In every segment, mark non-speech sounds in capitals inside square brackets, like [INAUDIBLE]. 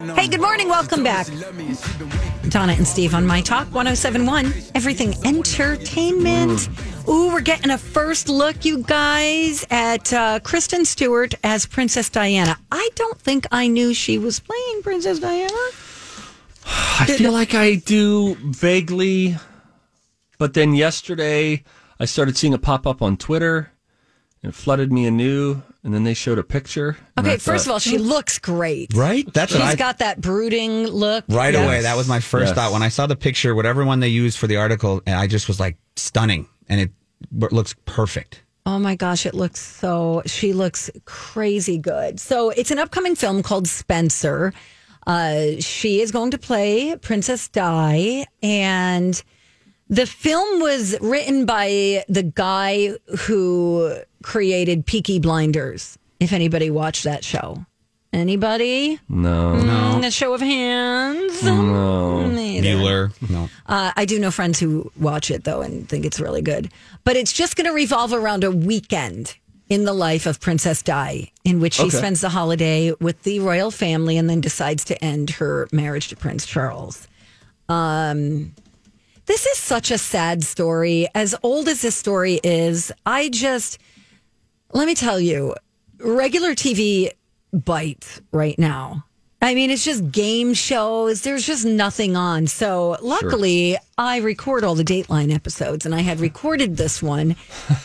Hey, good morning. Welcome back. Donna and Steve on My Talk 1071, Everything Entertainment. Ooh, we're getting a first look, you guys, at uh, Kristen Stewart as Princess Diana. I don't think I knew she was playing Princess Diana. I feel like I do vaguely, but then yesterday I started seeing it pop up on Twitter and it flooded me anew. And then they showed a picture. Okay, I first of all, she looks great. Right? That's She's what I got that brooding look. right Yeah. away. That was my first Yes. thought when I saw the picture, whatever one they used for the article, and I just was like stunning, and it looks perfect. Oh my gosh, it looks so. She looks crazy good. So it's an upcoming film called Spencer. Uh, she is going to play Princess Di, and the film was written by the guy who created Peaky Blinders. If anybody watched that show, anybody? No. Mm, a show of hands. No. Bueller, no, Uh, I do know friends who watch it though and think it's really good. But it's just going to revolve around a weekend in the life of Princess Di, in which she Okay. spends the holiday with the royal family and then decides to end her marriage to Prince Charles. Um, this is such a sad story. As old as this story is, I just let me tell you, regular TV bites right now. I mean, it's just game shows. There's just nothing on. So, luckily, I record all the Dateline episodes, and I had recorded this one.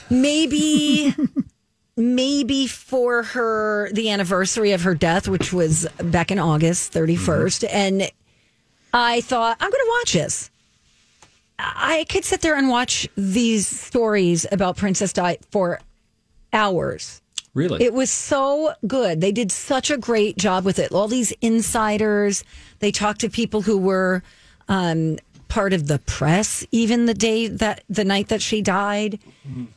Maybe, [LAUGHS] maybe for her the anniversary of her death, which was back in August 31st, mm-hmm. and I thought I'm going to watch this. I could sit there and watch these stories about Princess Di for hours. Really? It was so good. They did such a great job with it. All these insiders, they talked to people who were um, part of the press, even the day that the night that she died.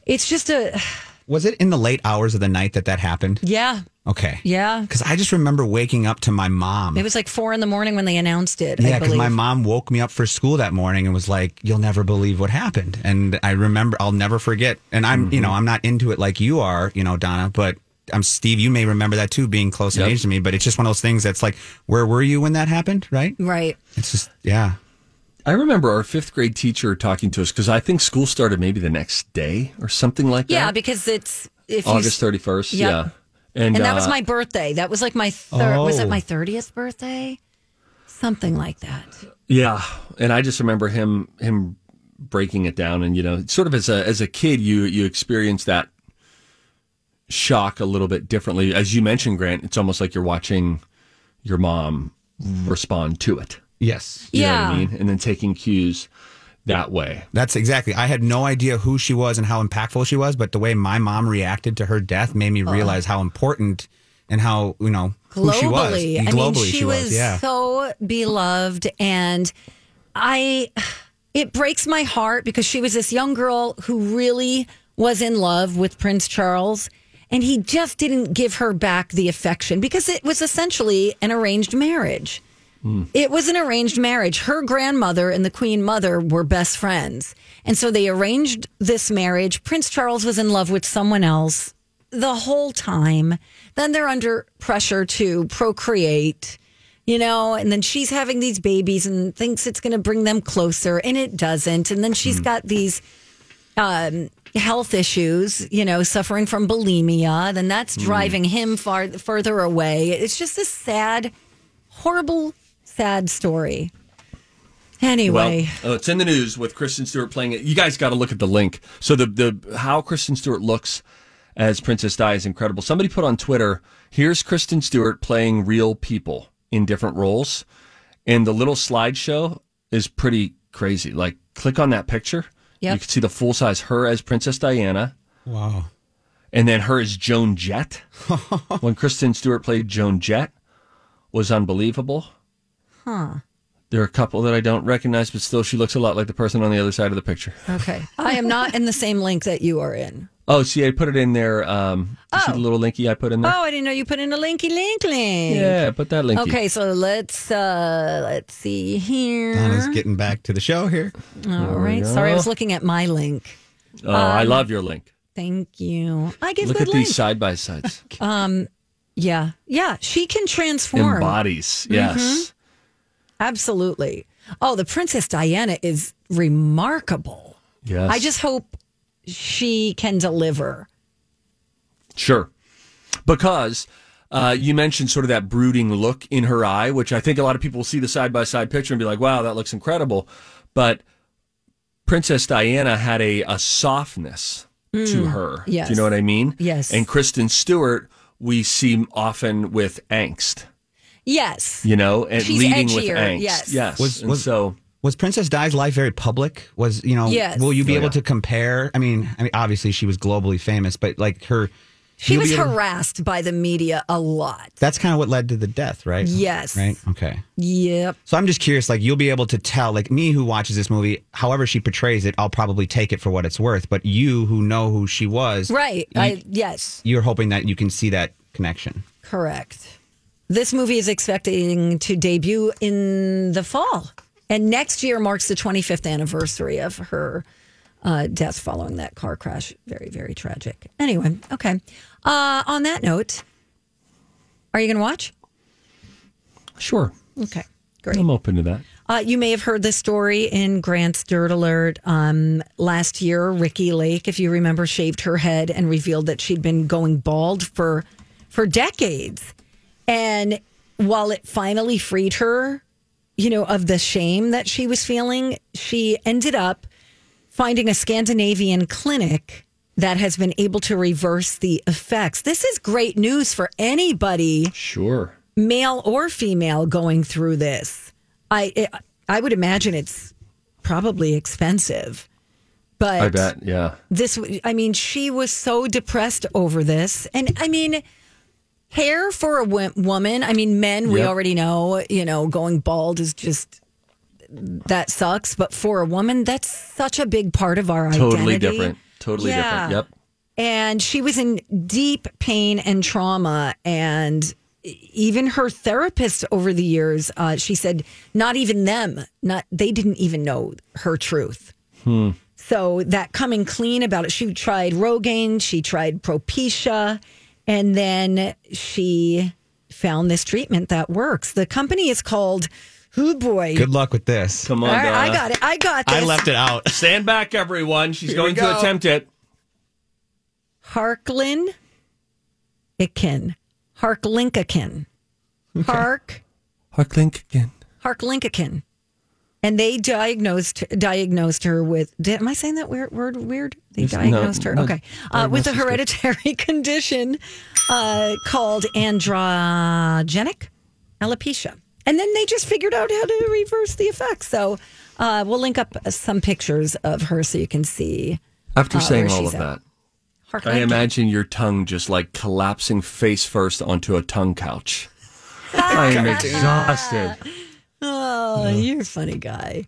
It's just a was it in the late hours of the night that that happened? yeah, Okay, yeah. because I just remember waking up to my mom. It was like four in the morning when they announced it. Yeah, because my mom woke me up for school that morning and was like, "You'll never believe what happened." And I remember, I'll never forget. And I'm, you know, mm-hmm. I'm not into it like you are, you know, Donna. But I'm Steve. You may remember that too, being close in Yep. age to me. But it's just one of those things that's like, where were you when that happened? Right? right. It's just, yeah. I remember our fifth grade teacher talking to us because I think school started maybe the next day or something like Yeah, that. Yeah, because it's if August 31st. Yep. Yeah. And, and that was uh, my birthday. That was like my third. Was it Oh. my thirtieth birthday? Something like that. Yeah, and I just remember him him breaking it down, and you know, sort of as a as a kid, you you experience that shock a little bit differently. As you mentioned, Grant, it's almost like you're watching your mom respond to it. Yes. You know what Yeah. I mean? And then taking cues that way. That's exactly. I had no idea who she was and how impactful she was, but the way my mom reacted to her death made me realize how important and how you know who she was. globally. I mean, she, was, Yeah. so beloved, and I. It breaks my heart because she was this young girl who really was in love with Prince Charles, and he just didn't give her back the affection because it was essentially an arranged marriage. Mm. It was an arranged marriage. Her grandmother and the Queen Mother were best friends. And so they arranged this marriage. Prince Charles was in love with someone else the whole time. Then they're under pressure to procreate, you know, and then she's having these babies and thinks it's going to bring them closer, and it doesn't. And then she's mm. got these um, health issues, you know, suffering from bulimia. Then that's mm. driving him far further away. It's just a sad, horrible, sad story. Anyway, Well, oh, it's in the news with Kristen Stewart playing it. You guys got to look at the link. So the the how Kristen Stewart looks as Princess Di is incredible. Somebody put on Twitter, here's Kristen Stewart playing real people in different roles, and the little slideshow is pretty crazy. Like, click on that picture. Yep. You can see the full size her as Princess Diana, Wow. and then her as Joan Jett. [LAUGHS] when Kristen Stewart played Joan Jett, was unbelievable. There are a couple that I don't recognize, but still, she looks a lot like the person on the other side of the picture. Okay. [LAUGHS] I am not in the same link that you are in. Oh, see, I put it in there. Um, you See Oh. the little linky I put in there? Oh, I didn't know you put in a linky link link. Yeah, put that linky. Okay, so let's uh let's see here. Donna's getting back to the show here. All right. Sorry, I was looking at my link. Oh, I love your link. Thank you. I give Look good at link. these side by sides. Um, yeah. Yeah. She can transform. Embodies. Mm-hmm. Absolutely. Oh, the Princess Diana is remarkable. Yes. I just hope she can deliver. Sure. Because uh, you mentioned sort of that brooding look in her eye, which I think a lot of people will see the side by side picture and be like, wow, that looks incredible. But Princess Diana had a, a softness to her. Mm. yes. Do you know what I mean? Yes. And Kristen Stewart, we see often with angst, Yes. you know, and She's leading with edgier, angst. yes. Yes. Was- was- so. Was Princess Di's life very public? Was you know? Yes. Will you be Oh, able yeah. to compare? I mean, I mean, obviously she was globally famous, but like her, She was able- harassed by the media a lot. That's kind of what led to the death, right? Yes. Right. Okay. Yep. So I'm just curious, like you'll be able to tell, like me who watches this movie, however she portrays it, I'll probably take it for what it's worth. But you who know who she was, Right. you- I yes. you're hoping that you can see that connection. Correct. This movie is expecting to debut in the fall. And next year marks the 25th anniversary of her uh, death following that car crash. Very, very tragic. Anyway, okay. Uh, on that note, are you going to watch? Sure. Okay, great. I'm open to that. Uh, you may have heard the story in Grant's Dirt Alert. Um, last year, Ricki Lake, if you remember, shaved her head and revealed that she'd been going bald for for decades. And while it finally freed her, you know, of the shame that she was feeling, she ended up finding a Scandinavian clinic that has been able to reverse the effects. This is great news for anybody Sure. male or female going through this. I it, I would imagine it's probably expensive. But I bet. Yeah. this I mean she was so depressed over this and I mean hair for a woman, I mean men we already know, you know, going bald is just that sucks, but for a woman that's such a big part of our identity. Totally identity. different. Totally Yeah. different. Yep. And she was in deep pain and trauma. And even her therapist over the years, uh, she said, not even them, not they didn't even know her truth. So that coming clean about it, she tried Rogaine, she tried Propecia, and then she found this treatment that works. The company is called Who Boy. Good luck with this. Come on, All right, I Donna. got it. I got this. I left it out. Stand back, everyone. She's Here going we to go. attempt it. Harklin Ikin. Harklinkakin. Hark Harklink again. Harklinkakin. And they diagnosed diagnosed her with did, am I saying that weird word weird? They no, diagnosed her. no, okay. Uh, with a hereditary [LAUGHS] condition uh, called androgenic alopecia. And then they just figured out how to reverse the effects. So uh, we'll link up some pictures of her so you can see. After Uh, saying all of at. that, I imagine your tongue just like collapsing face first onto a tongue couch. [LAUGHS] I am exhausted. Oh, you're a funny guy.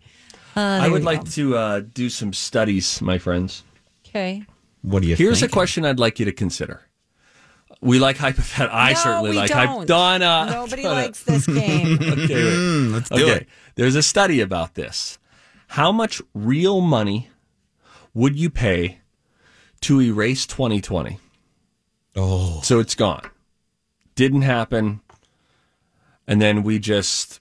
Uh, I would like go. to uh, do some studies, my friends. Okay. What do you Here's think? a question I'd like you to consider. We like hypothetical. I No, certainly we like don't. Donna. Nobody [LAUGHS] Donna. likes this game. [LAUGHS] Okay, wait. Let's do okay. it. There's a study about this. How much real money would you pay to erase 2020? Oh, So it's gone. Didn't happen. And then we just,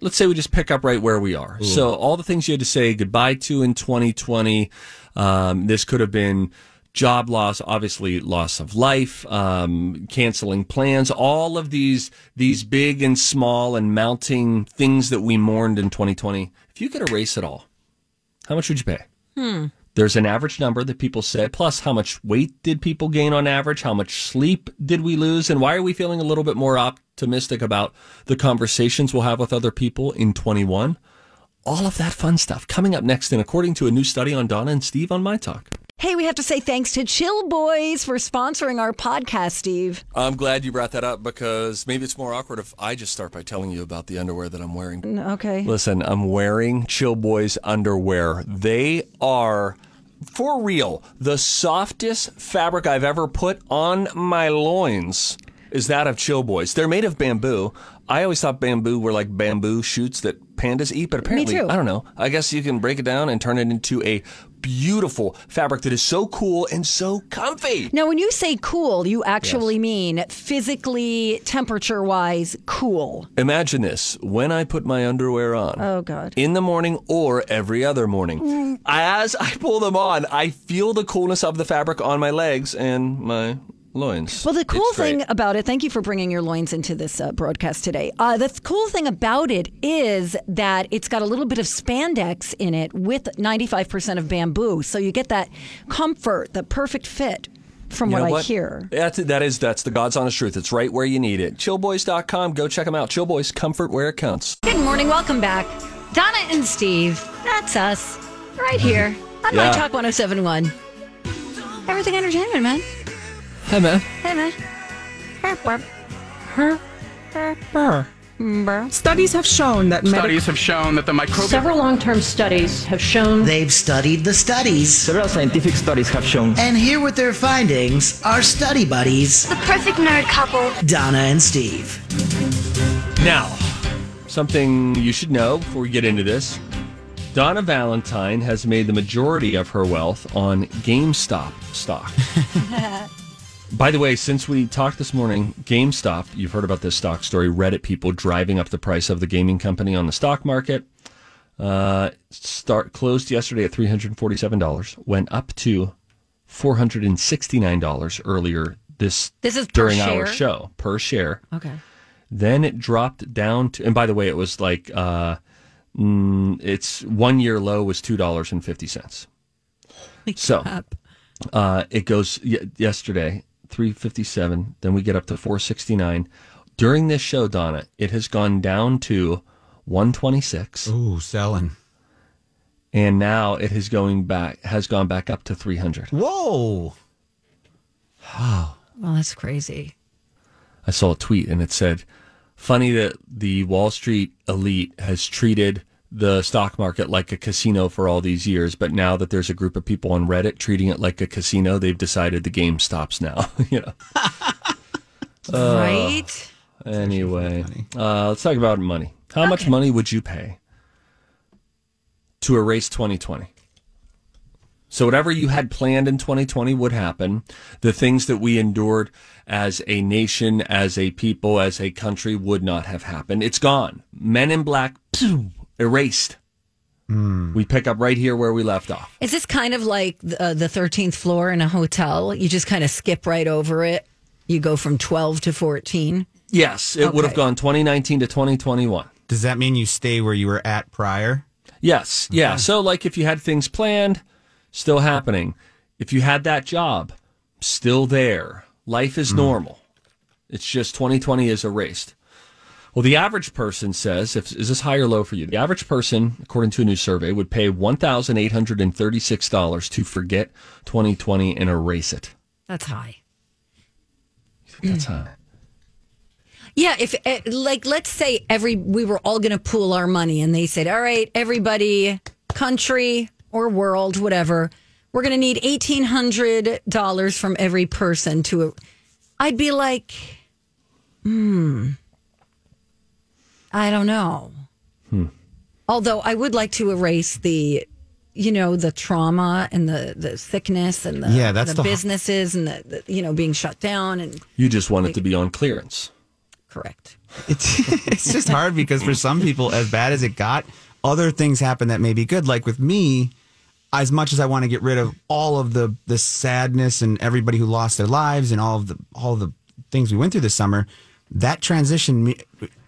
let's say we just pick up right where we are. So all the things you had to say goodbye to in 2020, um, this could have been job loss, obviously loss of life, um, canceling plans, all of these, these big and small and mounting things that we mourned in 2020. If you could erase it all, how much would you pay? There's an average number that people say, plus how much weight did people gain on average? How much sleep did we lose? And why are we feeling a little bit more optimistic about the conversations we'll have with other people in 21? All of that fun stuff coming up next, and according to a new study on Donna and Steve on My Talk. Hey, we have to say thanks to Chill Boys for sponsoring our podcast, Steve. I'm glad you brought that up because maybe it's more awkward if I just start by telling you about the underwear that I'm wearing. Mm, okay. Listen, I'm wearing Chill Boys underwear. They are, for real, the softest fabric I've ever put on my loins is that of Chill Boys. They're made of bamboo. I always thought bamboo were like bamboo shoots that pandas eat, but apparently, too. I don't know. I guess you can break it down and turn it into a beautiful fabric that is so cool and so comfy. Now, when you say cool, you actually mean physically, temperature wise, cool. Imagine this when I put my underwear on. Oh, God. in the morning or every other morning. Mm. As I pull them on, I feel the coolness of the fabric on my legs and my loins. Well, the cool It's great. thing about it, thank you for bringing your loins into this uh, broadcast today. Uh, the th- cool thing about it is that it's got a little bit of spandex in it with 95% of bamboo. So you get that comfort, the perfect fit from You what know I hear. That's, that is that's the God's honest truth. It's right where you need it. Chillboys.com. Go check them out. Chillboys, comfort where it counts. Good morning. Welcome back. Donna and Steve. That's us. Right here [LAUGHS] on My Yeah. Talk 1071. Everything entertainment, man. Hey, man. Hey, man. Studies have shown that medical Studies have shown that the microbial Several long term studies have shown They've studied the studies. Several scientific studies have shown And here with their findings are study buddies, The perfect nerd couple. Donna and Steve. Now, something you should know before we get into this. Donna Valentine has made the majority of her wealth on GameStop stock. [LAUGHS] By the way, since we talked this morning, GameStop, you've heard about this stock story, Reddit people driving up the price of the gaming company on the stock market. Uh, start closed yesterday at $347, went up to $469 earlier this This is during our show per share. Okay. Then it dropped down to, and by the way, it was like, uh, mm, its one year low was two dollars and fifty cents. So, uh, it goes y- yesterday three fifty seven. Then we get up to four sixty nine. During this show, Donna, it has gone down to one twenty six, Ooh, selling. and now it is going back has gone back up to three hundred. Whoa. Wow. Well, that's crazy. I saw a tweet and it said, "Funny that the Wall Street elite has treated the stock market like a casino for all these years, but now that there's a group of people on Reddit treating it like a casino, they've decided the game stops now." [LAUGHS] you know. [LAUGHS] right? Anyway, uh, let's talk about money. How much money would you pay to erase 2020? So whatever you had planned in 2020 would happen. The things that we endured as a nation, as a people, as a country would not have happened. It's gone. Men in Black, phew, erased. We pick up right here where we left off. Is this kind of like uh, the 13th floor in a hotel? You just kind of skip right over it. You go from 12 to 14. Yes, it would have gone 2019 to 2021. Does that mean you stay where you were at prior? Yes. Yeah. So, like, if you had things planned, still happening. If you had that job, still there. Life is normal. It's just 2020 is erased. Well, the average person says, if, is this high or low for you? The average person, according to a new survey, would pay $1,836 to forget 2020 and erase it. That's high. That's high. Yeah, if eh, like let's say every we were all going to pool our money and they said, "All right, everybody, country or world, whatever, we're going to need $1800 from every person to I'd be like, "Hmm. I don't know." Hmm. Although I would like to erase the you know the trauma and the the sickness and the Yeah, that's the, the- businesses and the, the you know being shut down and You just want it to be on clearance. correct. It's [LAUGHS] it's just hard because for some people, as bad as it got, other things happen that may be good. Like with me, as much as I want to get rid of all of the the sadness and everybody who lost their lives and all of the all of the things we went through this summer, that transition me,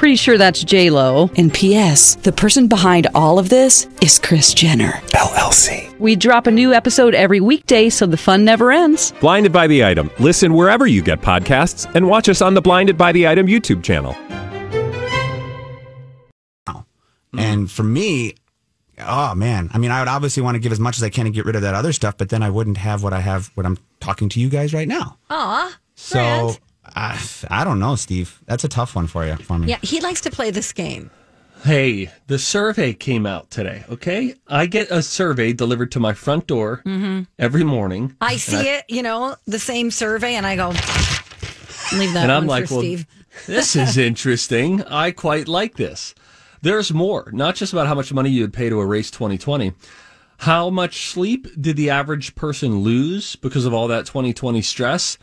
Pretty sure that's J Lo. And P.S. The person behind all of this is Kris Jenner LLC. We drop a new episode every weekday, so the fun never ends. Blinded by the item. Listen wherever you get podcasts, and watch us on the Blinded by the Item YouTube channel. Mm. And for me, oh man, I mean, I would obviously want to give as much as I can and get rid of that other stuff, but then I wouldn't have what I have when I'm talking to you guys right now. Aw. So I, I don't know, Steve. That's a tough one for you, for me. Yeah, he likes to play this game. Hey, the survey came out today, okay? I get a survey delivered to my front door every morning. Mm-hmm. I see it, you know, the same survey, and I go, leave that and one I'm like, for well, Steve. [LAUGHS] this is interesting. I quite like this. There's more, not just about how much money you would pay to erase 2020. How much sleep did the average person lose because of all that 2020 stress?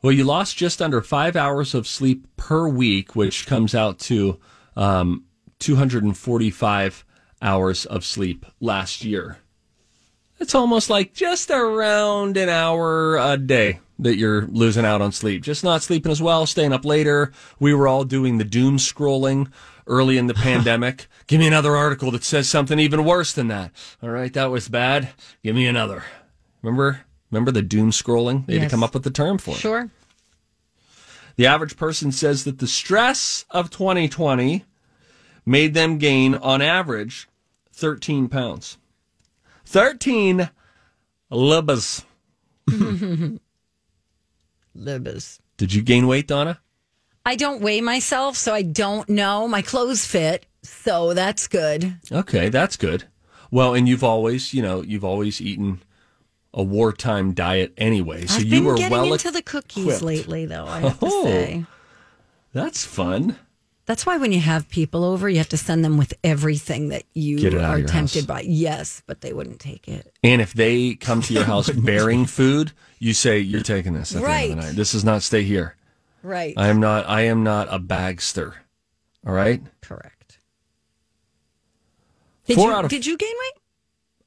Well, you lost just under five hours of sleep per week, which comes out to um, 245 hours of sleep last year. It's almost like just around an hour a day that you're losing out on sleep. Just not sleeping as well, staying up later. We were all doing the doom scrolling early in the [LAUGHS] pandemic. Give me another article that says something even worse than that. All right, that was bad. Give me another. Remember? Remember the doom scrolling? They had to come up with the term for it. Sure. The average person says that the stress of 2020 made them gain, on average, 13 pounds. 13 libas. Libas. [LAUGHS] Did you gain weight, Donna? I don't weigh myself, so I don't know. My clothes fit, so that's good. Okay, that's good. Well, and you've always, you know, you've always eaten a wartime diet anyway, so I've you been were getting well into the cookies equipped. lately, though. I have Oh. to say. That's fun. That's why when you have people over, you have to send them with everything that you Get it out of are tempted house. by. Yes, but they wouldn't take it. And if they come to your [LAUGHS] house bearing food, you say you're taking this at the end of the night. This does not stay here. Right. I am not. I am not a bagster. All right. Correct. Did Four you out of- did you gain weight?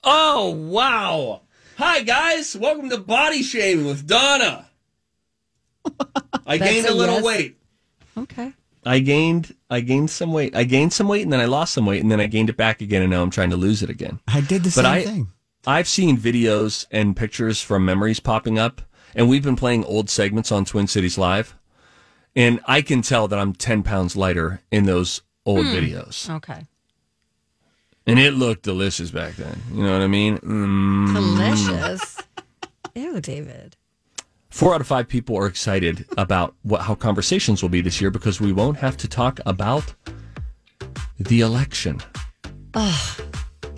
Oh wow! Hi guys, welcome to Body Shaming with Donna. I [LAUGHS] gained a a little yes. weight. Okay. I gained. I gained some weight. I gained some weight, and then I lost some weight, and then I gained it back again, and now I'm trying to lose it again. I did the But same I- thing. I've seen videos and pictures from memories popping up, and we've been playing old segments on Twin Cities Live, and I can tell that I'm 10 pounds lighter in those old hmm. videos, Okay. And it looked delicious back then. You know what I mean? Mm. Delicious. [LAUGHS] Ew, David. Four out of five people are excited about what how conversations will be this year because we won't have to talk about the election.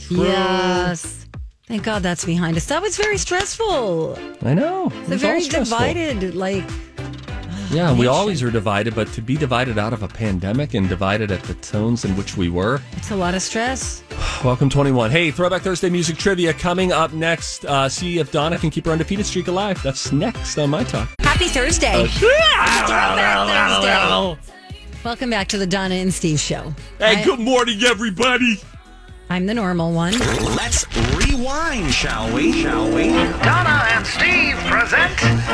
Yes. Thank God that's behind us. That was very stressful. I know. It's a very divided, like Yeah, we always are divided, but to be divided out of a pandemic and divided at the tones in which we were. it's a lot of stress. Welcome 21. Hey, Throwback Thursday music trivia coming up next. Uh, see if Donna can keep her undefeated streak alive. That's next on my talk. Happy Thursday. Throwback Thursday. Welcome back to the Donna and Steve show. Hey, I- good morning, everybody. I'm the normal one. Let's rewind, shall we? Shall we? Donna and Steve present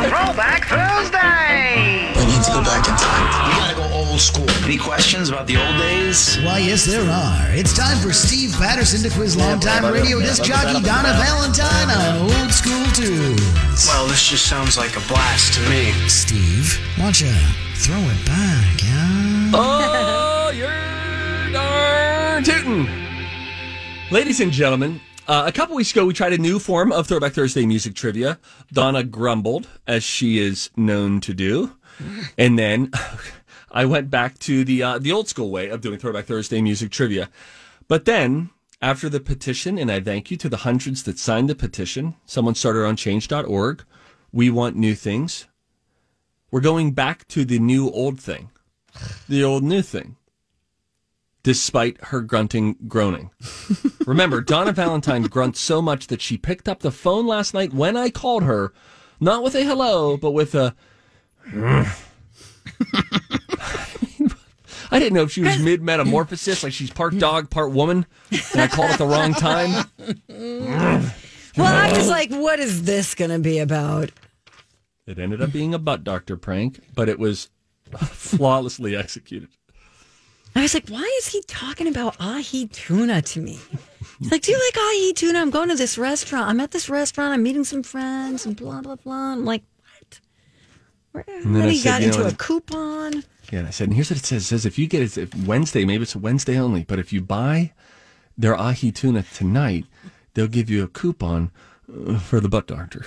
Throwback Thursday. We need to go back in time. We gotta go old school. Any questions about the old days? Why, yes, there are. It's time for Steve Patterson to quiz longtime radio disc jockey Donna Valentine on old school tunes. Well, this just sounds like a blast to me. Steve, watch ya throw it back, yeah? Oh, you're darn tootin'. Ladies and gentlemen, uh, a couple weeks ago we tried a new form of Throwback Thursday music trivia. Donna grumbled, as she is known to do. [LAUGHS] And then I went back to the uh, the old school way of doing Throwback Thursday music trivia. But then, after the petition, and I thank you to the hundreds that signed the petition, someone started on change.org. We want new things. We're going back to the new old thing, the old new thing, despite her grunting, groaning. Remember, Donna Valentine grunts so much that she picked up the phone last night when I called her, not with a hello, but with a. I didn't know if she was mid metamorphosis, like she's part dog, part woman, and I called at the wrong time. Well, I was like, what is this going to be about? It ended up being a butt doctor prank, but it was flawlessly executed. I was like, why is he talking about ahi tuna to me? He's like, do you like ahi tuna? I'm going to this restaurant. I'm at this restaurant. I'm meeting some friends and blah, blah, blah. I'm like, what? Where, And then what I he said, got you into know, a coupon? Yeah, and I said, and here's what it says. It says if you get it if Wednesday, maybe it's Wednesday only, but if you buy their ahi tuna tonight, they'll give you a coupon uh, for the butt doctor.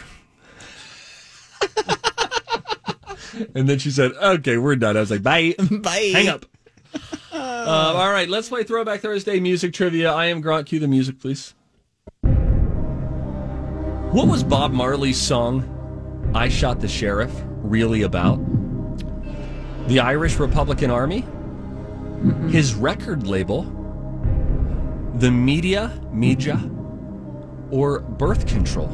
[LAUGHS] and then she said, okay, we're done. I was like, bye. [LAUGHS] Bye. Hang up. Uh, all right, let's play Throwback Thursday music trivia. I am Grant. Cue the music, please. What was Bob Marley's song, I Shot the Sheriff, really about? The Irish Republican Army? His record label? The media, media? Or birth control?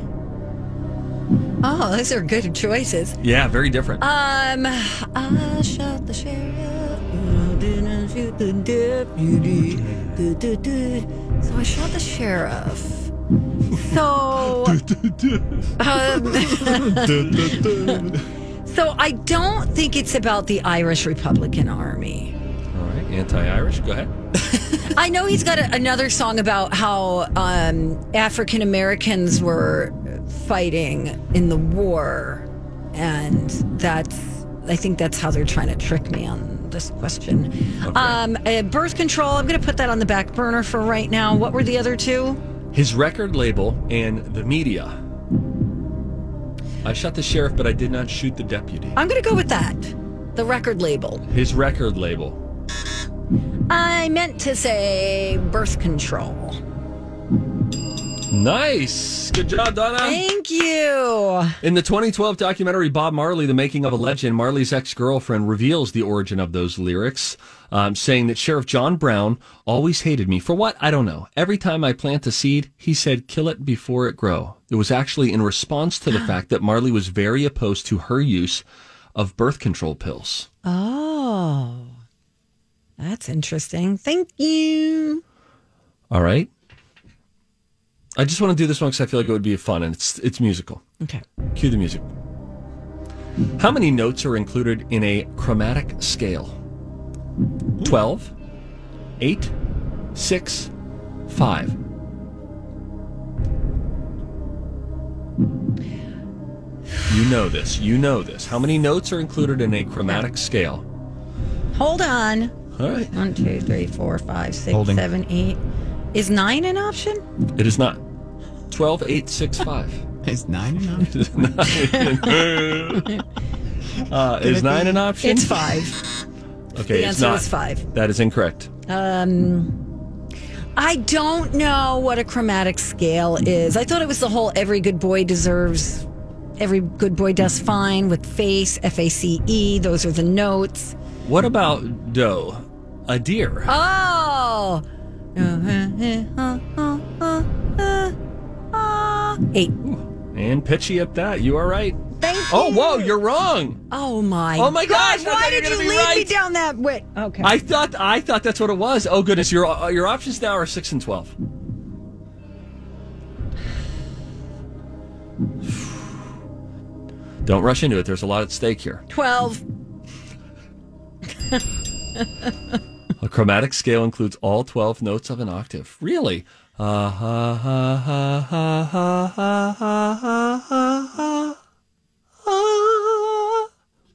Oh, those are good choices. Yeah, very different. Um, I shot the sheriff. So I shot the sheriff. So, [LAUGHS] um, [LAUGHS] so I don't think it's about the Irish Republican Army. All right, anti-Irish. Go ahead. [LAUGHS] I know he's got a, another song about how um, African Americans were fighting in the war, and that's I think that's how they're trying to trick me on this question. Um, uh, birth control. I'm going to put that on the back burner for right now. What were the other two? His record label and the media. I shot the sheriff, but I did not shoot the deputy. I'm going to go with that. The record label. His record label. I meant to say birth control. Nice. Good job, Donna. Thank you. In the 2012 documentary Bob Marley, The Making of a Legend, Marley's ex girlfriend reveals the origin of those lyrics, um, saying that Sheriff John Brown always hated me. For what? I don't know. Every time I plant a seed, he said, kill it before it grow. It was actually in response to the [GASPS] fact that Marley was very opposed to her use of birth control pills. Oh, that's interesting. Thank you. All right. I just want to do this one because I feel like it would be fun and it's it's musical. Okay. Cue the music. How many notes are included in a chromatic scale? 12, 8, 6, 5. You know this. You know this. How many notes are included in a chromatic scale? Hold on. All right. One, two, three, four, five, six, Holding. seven, eight. Is nine an option? It is not. 12, 8, 6, 5. [LAUGHS] Is nine an option? [LAUGHS] uh, is nine an option? It's five. [LAUGHS] Okay, The it's answer not. is five. That is incorrect. Um, I don't know what a chromatic scale is. I thought it was the whole every good boy deserves, every good boy does fine with face, F A C E. Those are the notes. What about doe? A deer. Oh. Eight. And pitchy at that. You are right. Thank you. Oh, whoa, you're wrong. Oh my! Oh my gosh, I Why thought you did you gonna be lead me right. down that way? Okay. I thought I thought that's what it was. Oh goodness, your uh, your options now are six and twelve. [SIGHS] Don't rush into it. There's a lot at stake here. Twelve. [LAUGHS] A chromatic scale includes all 12 notes of an octave. Really? Uh, ha, ha, ha, ha, ha, ha, ha, ha, ha, ha.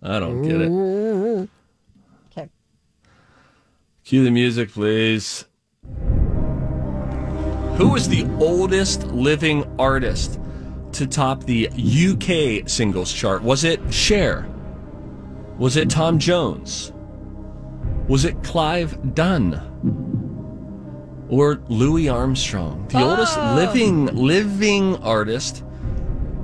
I don't get it. Okay. Cue the music, please. Who is the oldest living artist to top the UK singles chart? Was it Cher? Was it Tom Jones? Was it Clive Dunn? Or Louis Armstrong? The oh. oldest living living artist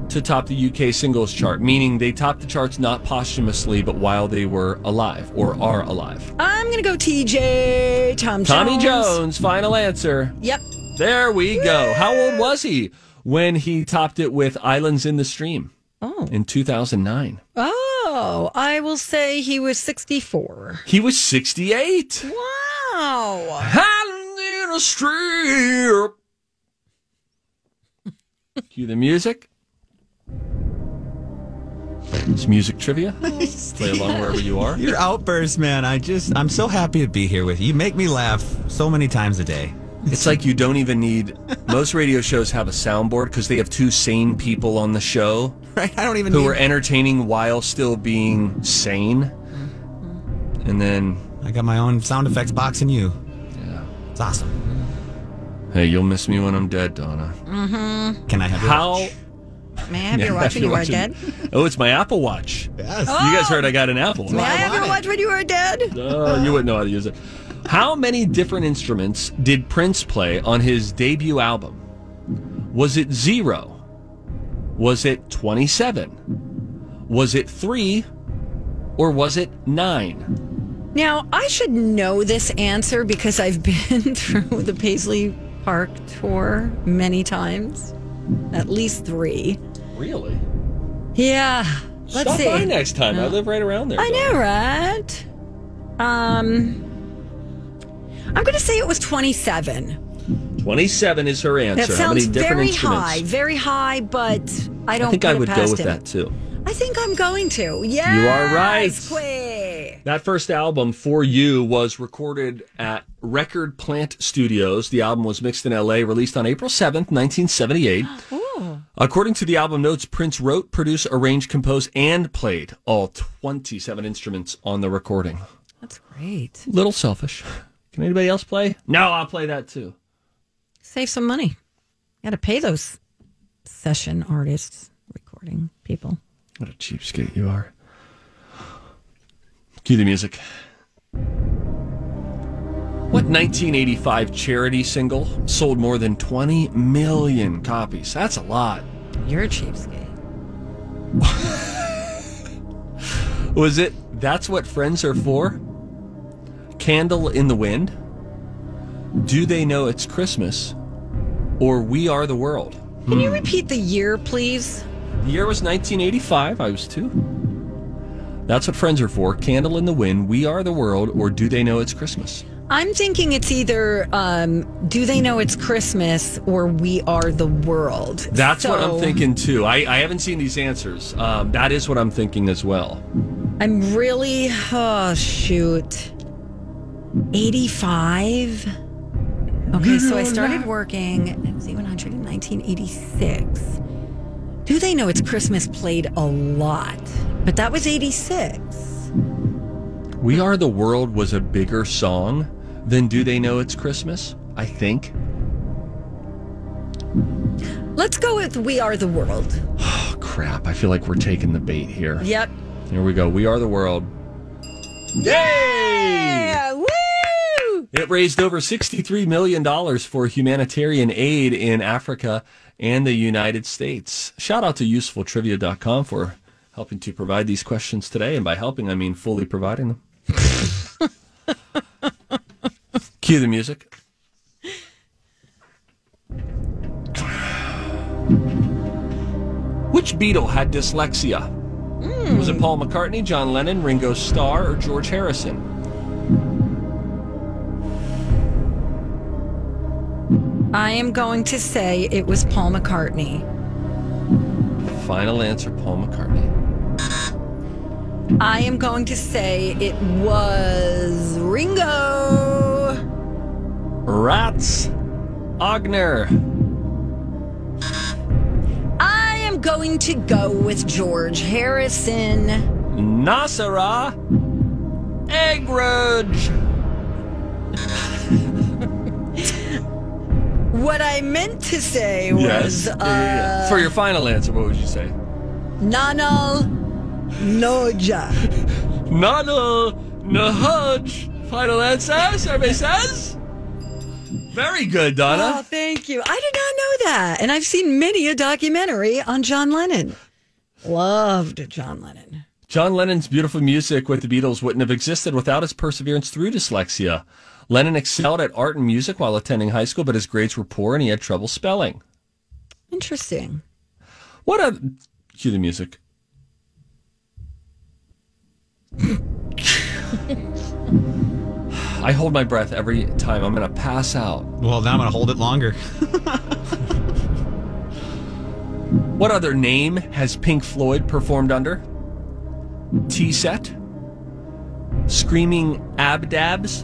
to top the UK singles chart, meaning they topped the charts not posthumously, but while they were alive or are alive. I'm gonna go TJ Tom Jones. Tommy Jones, final answer. Yep. There we go. How old was he when he topped it with Islands in the Stream? Oh. In 2009. Oh, Oh, I will say he was 64. He was 68. Wow. Islands in a Stream. Cue the music. It's music trivia. Oh, Play along wherever you are. Your outburst, man. I just, I'm so happy to be here with you. You make me laugh so many times a day. It's like you don't even need. Most radio shows have a soundboard because they have two sane people on the show [LAUGHS] Right? I don't even who need- are entertaining while still being sane. And then, I got my own sound effects box in you. yeah. It's awesome. Hey, you'll miss me when I'm dead, Donna. Mhm. Can I have your How? watch? May I [LAUGHS] have your watch when you're are dead? Oh, it's my Apple Watch. Yes. You guys heard I got an Apple Watch. May I have your watch when you are dead? Uh, you wouldn't know how to use it. How many different instruments did Prince play on his debut album? Was it zero? Was it 27? Was it three? Or was it nine? Now, I should know this answer because I've [LAUGHS] been through the Paisley Park tour many times, at least three. Really? Yeah. Let's Stop see. by next time. I live right around there. I Donna. know, right? Um, I'm going to say it was 27. 27 is her answer. That How many sounds very high, very high, but I don't I think I would go with him. that too. I think I'm going to. Yeah. You are right. Quay. That first album, For You, was recorded at Record Plant Studios. The album was mixed in LA, released on April 7th, 1978. [GASPS] According to the album notes, Prince wrote, produced, arranged, composed, and played all 27 instruments on the recording. That's great. Little selfish. Can anybody else play? No, I'll play that too. Save some money. Got to pay those session artists, recording people. What a cheapskate you are. Cue the music. What 1985 charity single sold more than 20 million copies? That's a lot. You're a cheapskate. [LAUGHS] Was it That's What Friends Are For? Candle in the Wind? Do They Know It's Christmas? Or We Are the World? Can you repeat the year, please? The year was 1985. I was two. That's what friends are for. Candle in the Wind, We Are the World, or Do They Know It's Christmas? I'm thinking it's either um, Do They Know It's Christmas or We Are the World. That's what I'm thinking too. I, I haven't seen these answers. Um, that is what I'm thinking as well. I'm really, oh, shoot. 85? Okay, so I started working at Z100 in 1986. Do They Know It's Christmas played a lot, but that was 86. We Are the World was a bigger song than Do They Know It's Christmas? I think. Let's go with We Are the World. Oh, crap. I feel like we're taking the bait here. Yep. Here we go. We Are the World. Yay! It raised over $63 million for humanitarian aid in Africa and the United States. Shout out to usefultrivia.com for helping to provide these questions today. And by helping, I mean fully providing them. [LAUGHS] Cue the music. Which Beatle had dyslexia? Was it hmm. Paul McCartney, John Lennon, Ringo Starr, or George Harrison? I am going to say it was Paul McCartney. Final answer, Paul McCartney. I am going to say it was Ringo. Rats. Ogner. I am going to go with George Harrison. Nasara. Eggrudge. What I meant to say was Yes. Yeah, yeah, yeah. uh, For your final answer, what would you say? Nanal Noja. Nana Nahudge. Final answer, survey says. Very good, Donna. Oh, Donna. thank you. I did not know that. And I've seen many a documentary on John Lennon. Loved John Lennon. John Lennon's beautiful music with the Beatles wouldn't have existed without his perseverance through dyslexia. Lennon excelled at art and music while attending high school, but his grades were poor and he had trouble spelling. Interesting. What a cue the music. I hold my breath every time. I'm going to pass out. Well, now I'm going to hold it longer. What other name has Pink Floyd performed under? T set, Screaming Abdabs,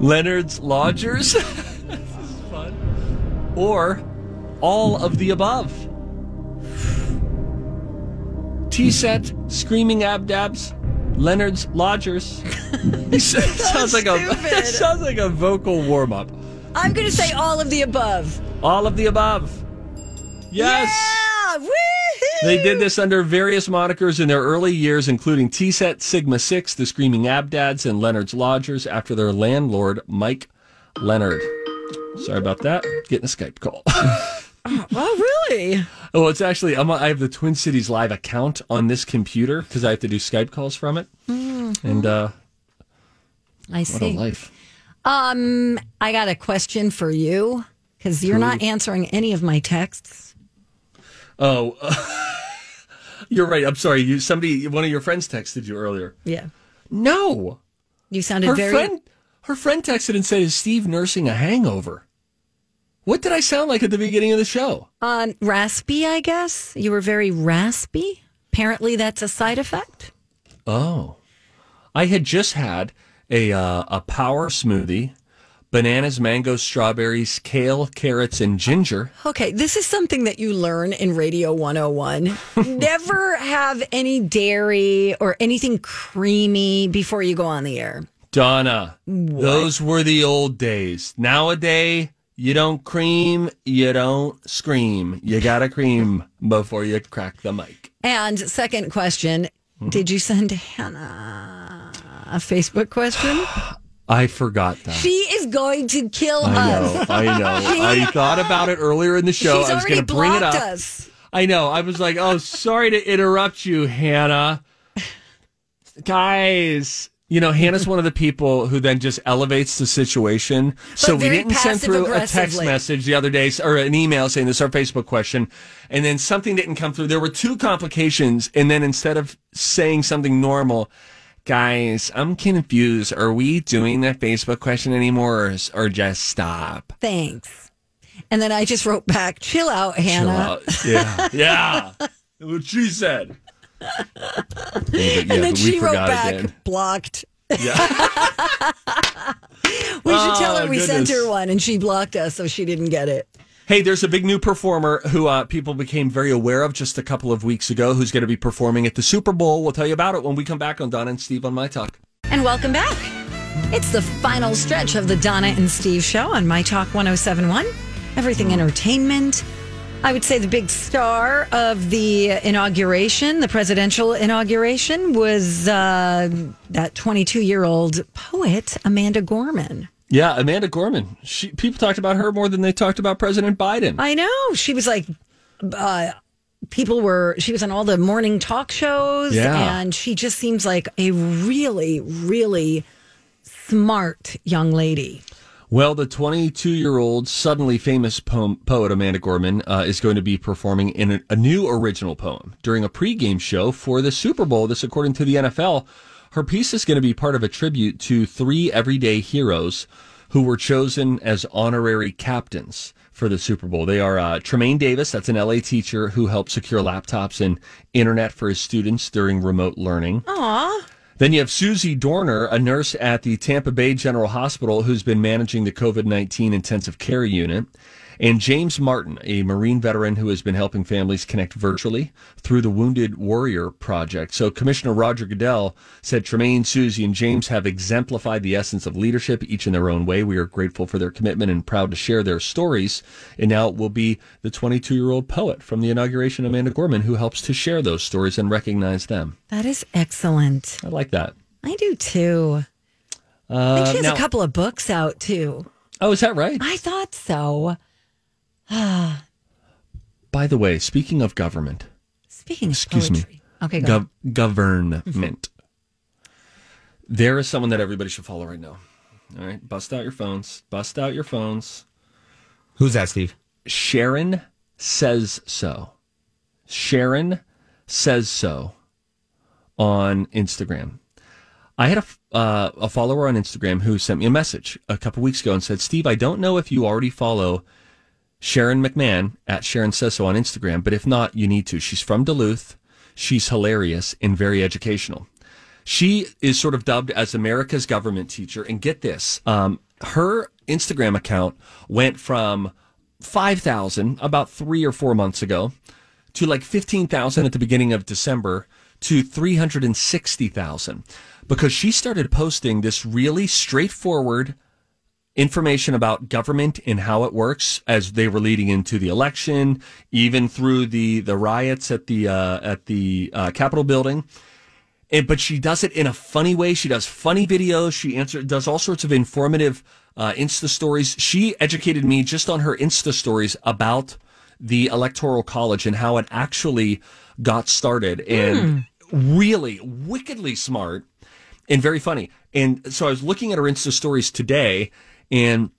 Leonard's Lodgers, [LAUGHS] this is fun, or all of the above. T set, Screaming Abdabs, Leonard's Lodgers. [LAUGHS] sounds like a [LAUGHS] sounds like a vocal warm up. I'm going to say all of the above. All of the above. Yes. Yeah! Woo-hoo! They did this under various monikers in their early years, including T-Set, Sigma 6, The Screaming Abdabs, and Leonard's Lodgers after their landlord, Mike Leonard. Sorry about that. Getting a Skype call. [LAUGHS] Oh, really? oh, it's actually, I'm, I have the Twin Cities Live account on this computer because I have to do Skype calls from it. And uh, I what a see. life. Um, I got a question for you because you're not answering any of my texts. Oh, [LAUGHS] you're right. I'm sorry. You Somebody, one of your friends texted you earlier. Yeah. No. You sounded her very. friend her friend texted and said, "Is Steve nursing a hangover?" What did I sound like at the beginning of the show? Um, raspy, I guess. You were very raspy. Apparently, that's a side effect. Oh, I had just had a uh, a power smoothie, bananas, mangoes, strawberries, kale, carrots, and ginger. Okay, this is something that you learn in Radio 101. [LAUGHS] Never have any dairy or anything creamy before you go on the air. Donna, those were the old days. Nowadays, you don't cream, you don't scream. You gotta cream before you crack the mic. And second question Did you send Hannah a Facebook question? [GASPS] [GASPS] [GASPS] I forgot that. She is going to kill I us. know, I know. [LAUGHS] I thought about it earlier in the show. She's I was going to bring it up. us. I know. I was like, "Oh, sorry to interrupt you, Hannah." Guys, you know, Hannah's one of the people who then just elevates the situation. so we didn't send through a text message the other day or an email saying this is our Facebook question, and then something didn't come through. There were two complications, and then instead of saying something normal. Guys, I'm confused. Are we doing that Facebook question anymore or, or just stop? Thanks. And then I just wrote back, chill out, Hannah. Chill out. Yeah, [LAUGHS] yeah. What she said. Yeah, yeah, and then she wrote back, again. blocked. Yeah. [LAUGHS] We should tell her Oh, we sent her one and she blocked us, so she didn't get it. Hey, there's a big new performer who uh, people became very aware of just a couple of weeks ago who's going to be performing at the Super Bowl. We'll tell you about it when we come back on Donna and Steve on My Talk. And welcome back. It's the final stretch of the Donna and Steve show on My Talk 1071, Everything Entertainment. I would say the big star of the inauguration, the presidential inauguration, was uh, that 22 year old poet, Amanda Gorman. Yeah, Amanda Gorman. She, people talked about her more than they talked about President Biden. I know. She was like, uh, people were, she was on all the morning talk shows, Yeah. and she just seems like a really, really smart young lady. Well, the 22 year old suddenly famous poem, poet Amanda Gorman uh, is going to be performing in a, a new original poem during a pregame show for the Super Bowl. This, according to the NFL. Her piece is going to be part of a tribute to three everyday heroes who were chosen as honorary captains for the Super Bowl. They are uh, Trimaine Davis, that's an LA teacher who helped secure laptops and internet for his students during remote learning. Aw. Then you have Suzie Dorner, a nurse at the Tampa Bay General Hospital who's been managing the COVID 19 intensive care unit. And James Martin, a Marine veteran who has been helping families connect virtually through the Wounded Warrior Project. So Commissioner Roger Goodell said Trimaine, Suzie, and James have exemplified the essence of leadership, each in their own way. We are grateful for their commitment and proud to share their stories. And now it will be the 22 year old poet from the inauguration, Amanda Gorman, who helps to share those stories and recognize them. That is excellent. I like that. I do too. I Uh, think she has now- a couple of books out too. Oh, is that right? I thought so. [SIGHS] By the way, speaking of government, Speaking of excuse poetry. me, Okay, go Gov- government. there is someone that everybody should follow right now. All right, bust out your phones. Bust out your phones. Who's that, Steve? Sharon says so. Sharon says so on Instagram. I had a, f- uh, a follower on Instagram who sent me a message a couple weeks ago and said, Steve, I don't know if you already follow Sharon McMahon at Sharon Says So on Instagram. But if not, you need to. She's from Duluth. She's hilarious and very educational. She is sort of dubbed as America's government teacher. And get this, um, her Instagram account went from 5,000 about three or four months ago to like 15,000 at the beginning of December to 360,000 because she started posting this really straightforward information about government and how it works as they were leading into the election, even through the the riots at the uh, at the uh, Capitol building. And, but she does it in a funny way. She does funny videos. She answer does all sorts of informative uh, Insta stories. She educated me just on her Insta stories about the Electoral College and how it actually got started, and really wickedly smart and very funny. And so I was looking at her Insta stories today, and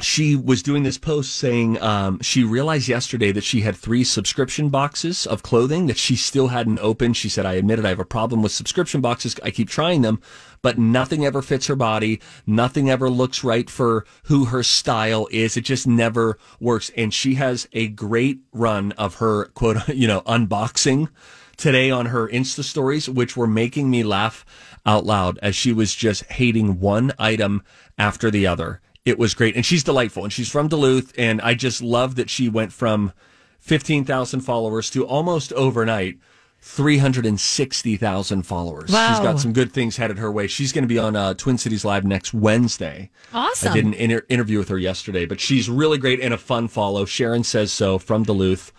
she was doing this post saying um, she realized yesterday that she had three subscription boxes of clothing that she still hadn't opened. She said, I admit it, I have a problem with subscription boxes. I keep trying them, but nothing ever fits her body. Nothing ever looks right for who her style is. It just never works. And she has a great run of her quote, [LAUGHS] you know, unboxing today on her Insta stories, which were making me laugh out loud as she was just hating one item after the other. It was great. And she's delightful. And she's from Duluth. And I just love that she went from 15,000 followers to almost overnight 360,000 followers. Wow. She's got some good things headed her way. She's going to be on uh, Twin Cities Live next Wednesday. Awesome. I did an inter- interview with her yesterday, but she's really great and a fun follow. Sharon says so from Duluth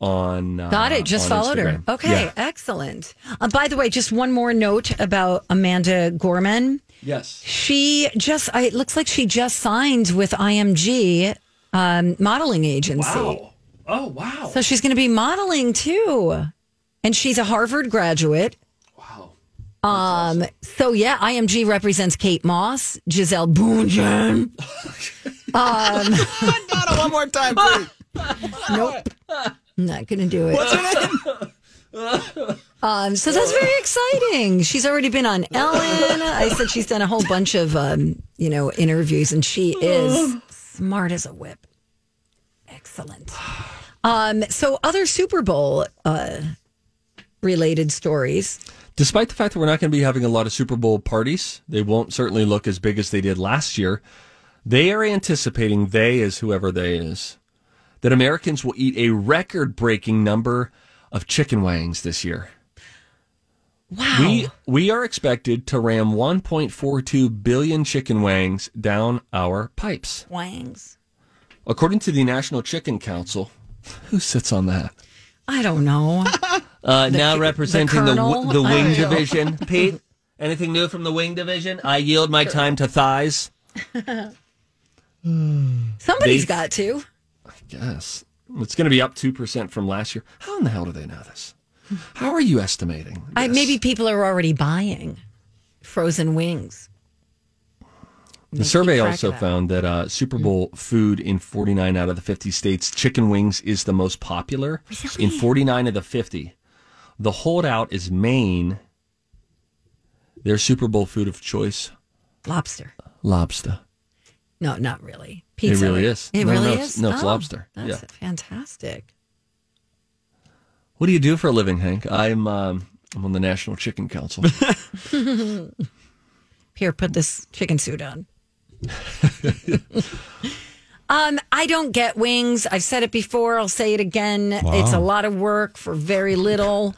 on. Uh, Got it. Just followed Instagram. her. Okay, Yeah. excellent. Uh, by the way, just one more note about Amanda Gorman. Yes. She just, I, it looks like she just signed with IMG um, modeling agency. Wow. Oh, wow. So she's going to be modeling too. And she's a Harvard graduate. Wow. Um, so yeah, IMG represents Kate Moss, Gisele Bundchen. [LAUGHS] um, Donna, one more time, please. [LAUGHS] nope. I'm not going to do it. What's her name? [LAUGHS] Um, so that's very exciting. She's already been on Ellen. I said she's done a whole bunch of, um, you know, interviews, and she is smart as a whip. Excellent. Um, so other Super Bowl uh, related stories. Despite the fact that we're not going to be having a lot of Super Bowl parties, they won't certainly look as big as they did last year. They are anticipating, they is whoever they is, that Americans will eat a record breaking number of chicken wangs this year. Wow. We we are expected to ram 1.42 billion chicken wangs down our pipes. Wangs. According to the National Chicken Council, who sits on that? I don't know. [LAUGHS] Uh, now representing the, w- the wing division. [LAUGHS] Pete, anything new from the wing division? I yield my time to thighs. [LAUGHS] Somebody's They- got to. Yes. It's going to be up 2% from last year. How in the hell do they know this? How are you estimating? I, maybe people are already buying frozen wings. The survey also that. found that uh, Super Bowl food in 49 out of the 50 states, chicken wings is the most popular. In 49 of the 50. The holdout is Maine. Their Super Bowl food of choice, Lobster. lobster. No, not really. It Pizza. really is. It No, really no, is. no, it's Oh, lobster. That's Yeah. fantastic. What do you do for a living, Hank? I'm um, I'm on the National Chicken Council. [LAUGHS] Here, put this chicken suit on. [LAUGHS] um, I don't get wings. I've said it before. I'll say it again. It's a lot of work for very little.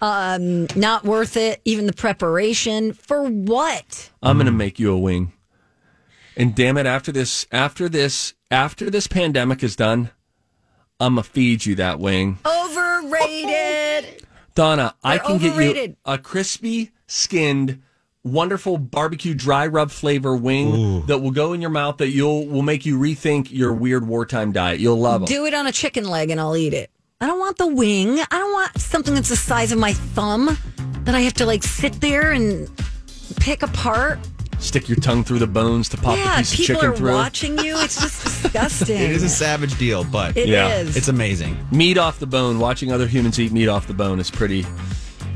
Um, not worth it. Even the preparation for what? I'm going to make you a wing. And damn it, after this, after this, after this pandemic is done, I'm going to feed you that wing. Overrated. Donna, I They're can get you a crispy skinned, wonderful barbecue dry rub flavor wing that will go in your mouth that you'll will make you rethink your weird wartime diet. You'll love them. Do it on a chicken leg and I'll eat it. I don't want the wing. I don't want something that's the size of my thumb that I have to like sit there and pick apart. Stick your tongue through the bones to pop yeah, the piece of people are watching you. It's just [LAUGHS] disgusting. It is a savage deal, but It Yeah. is. it's amazing. Meat off the bone. Watching other humans eat meat off the bone is pretty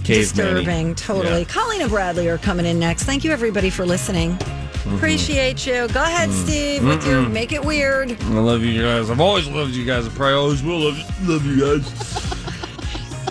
caveman disturbing. Totally. Yeah. Colleen and Bradley are coming in next. Thank you, everybody, for listening. Mm-hmm. Appreciate you. Go ahead, mm-hmm. Steve, with your make it weird. I love you guys. I've always loved you guys. I probably always will love love you guys.